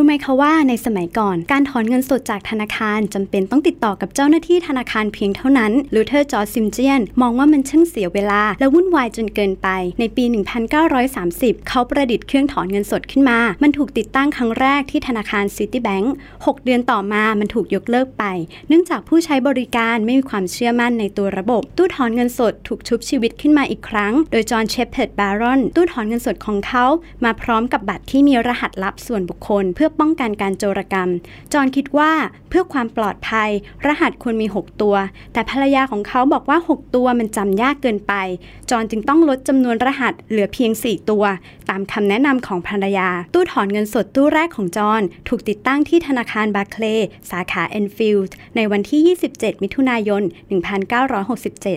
รู้ไหมคะว่าในสมัยก่อน การถอนเงินสดจากธนาคารจำเป็นต้องติดต่อกับเจ้าหน้าที่ธนาคารเพียงเท่านั้นลูเทอร์จอร์ซิมเจียน มองว่ามันช่างเสียเวลา และวุ่นวายจนเกินไป ในปี 1930 เขาประดิษฐ์เครื่องถอนเงินสดขึ้นมา มันถูกติดตั้งครั้งแรกที่ธนาคารซิตี้แบงก์6เดือนต่อมามันถูกยกเลิกไป เนื่องจากผู้ใช้บริการไม่มีความเชื่อมั่นในตัวระบบ ตู้ถอนเงินสดถูกชุบชีวิตขึ้นมาอีกครั้ง โดยจอห์นเชฟเพิร์ดบารอนตู้ถอนเงินสดของเขา มาพร้อมกับบัตรที่มีรหัสลับส่วนบุคคล เพื่ออป้องกันการโจรกรรม จอห์นคิดว่าเพื่อความปลอดภัย รหัสควรมี 6 ตัว แต่ภรรยาของเขาบอกว่า 6 ตัวมันจำยากเกินไป จอห์นจึงต้องลดจำนวนรหัสเหลือเพียง 4 ตัว ตามคำแนะนำของภรรยา ตู้ถอนเงินสดตู้แรกของจอห์นถูกติดตั้งที่ธนาคารบาร์เคลย์สาขาแอนฟิลด์ในวันที่ 27 มิถุนายน 1967